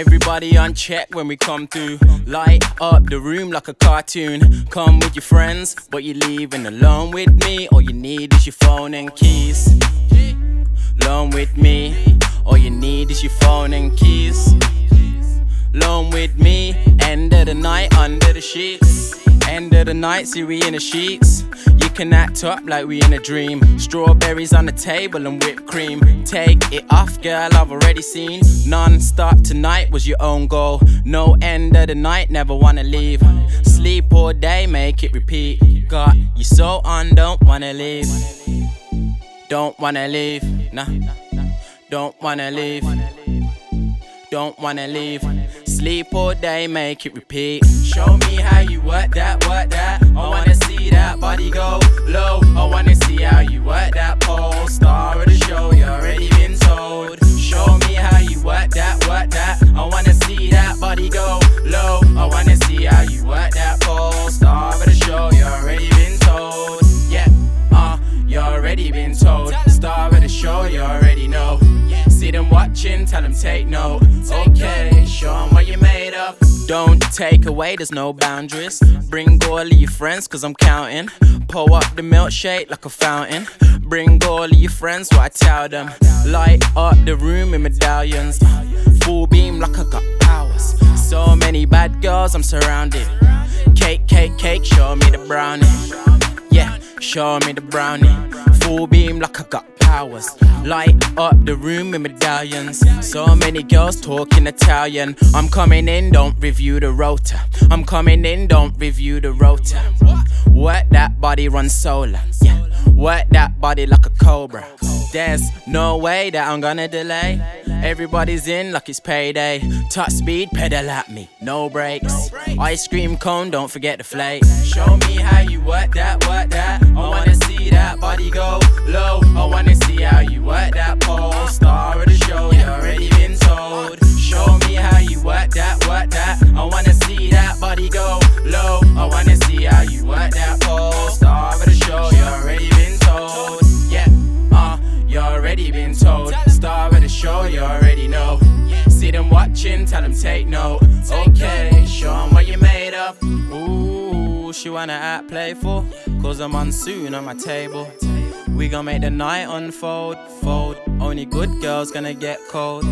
Everybody on check when we come through. Light up the room like a cartoon. Come with your friends, but you're leaving alone with me. All you need is your phone and keys. Alone with me. All you need is your phone and keys. Alone with me. End of the night under the sheets. End of the night, see we in the sheets. Act up like we in a dream. Strawberries on the table and whipped cream. Take it off, girl, I've already seen. Non stop tonight was your own goal. No end of the night, never wanna leave. Sleep all day, make it repeat. Got you so on, don't wanna leave. Don't wanna leave, nah. Don't wanna leave. Don't wanna leave. Sleep all day, make it repeat. Show me how you work that, work that. I wanna see that body go low. I wanna see how you work that pole. Star of the show, you already been told. Show me how you work that, work that. I wanna see that body go low. I wanna see how you work that pole. Star of the show, you already been told. Yeah, uh, you already been told. Star of the show, you already know. See them watching, tell them take note. Okay, show 'em what you made of. Don't take away, there's no boundaries. Bring all of your friends, cause I'm counting. Pour up the milkshake like a fountain. Bring all of your friends, what I tell them. Light up the room in medallions. Full beam like I got powers. So many bad girls, I'm surrounded. Cake, cake, cake, show me the brownie. Yeah, show me the brownie. Full beam like I got powers. Light up the room with medallions. So many girls talking Italian. I'm coming in, don't review the rota. I'm coming in, don't review the rota. Work that body, run solar. Yeah, work that body like a cobra. There's no way that I'm gonna delay. Everybody's in like it's payday. Touch speed, pedal at me, no brakes. Ice cream cone, don't forget the flake. Show me how you work that, work that. I wanna see that body go low. I wanna see how you work that pole. Star of the show, you already been told. Show me how you work that, work that. I wanna see that body go low. I wanna see how you work that pole. Show, you already know. See them watching, tell them take note. Okay, show 'em what you made of. Ooh, she wanna act playful. Cause I'm on soon on my table. We gon' make the night unfold, fold. Only good girls gonna get cold.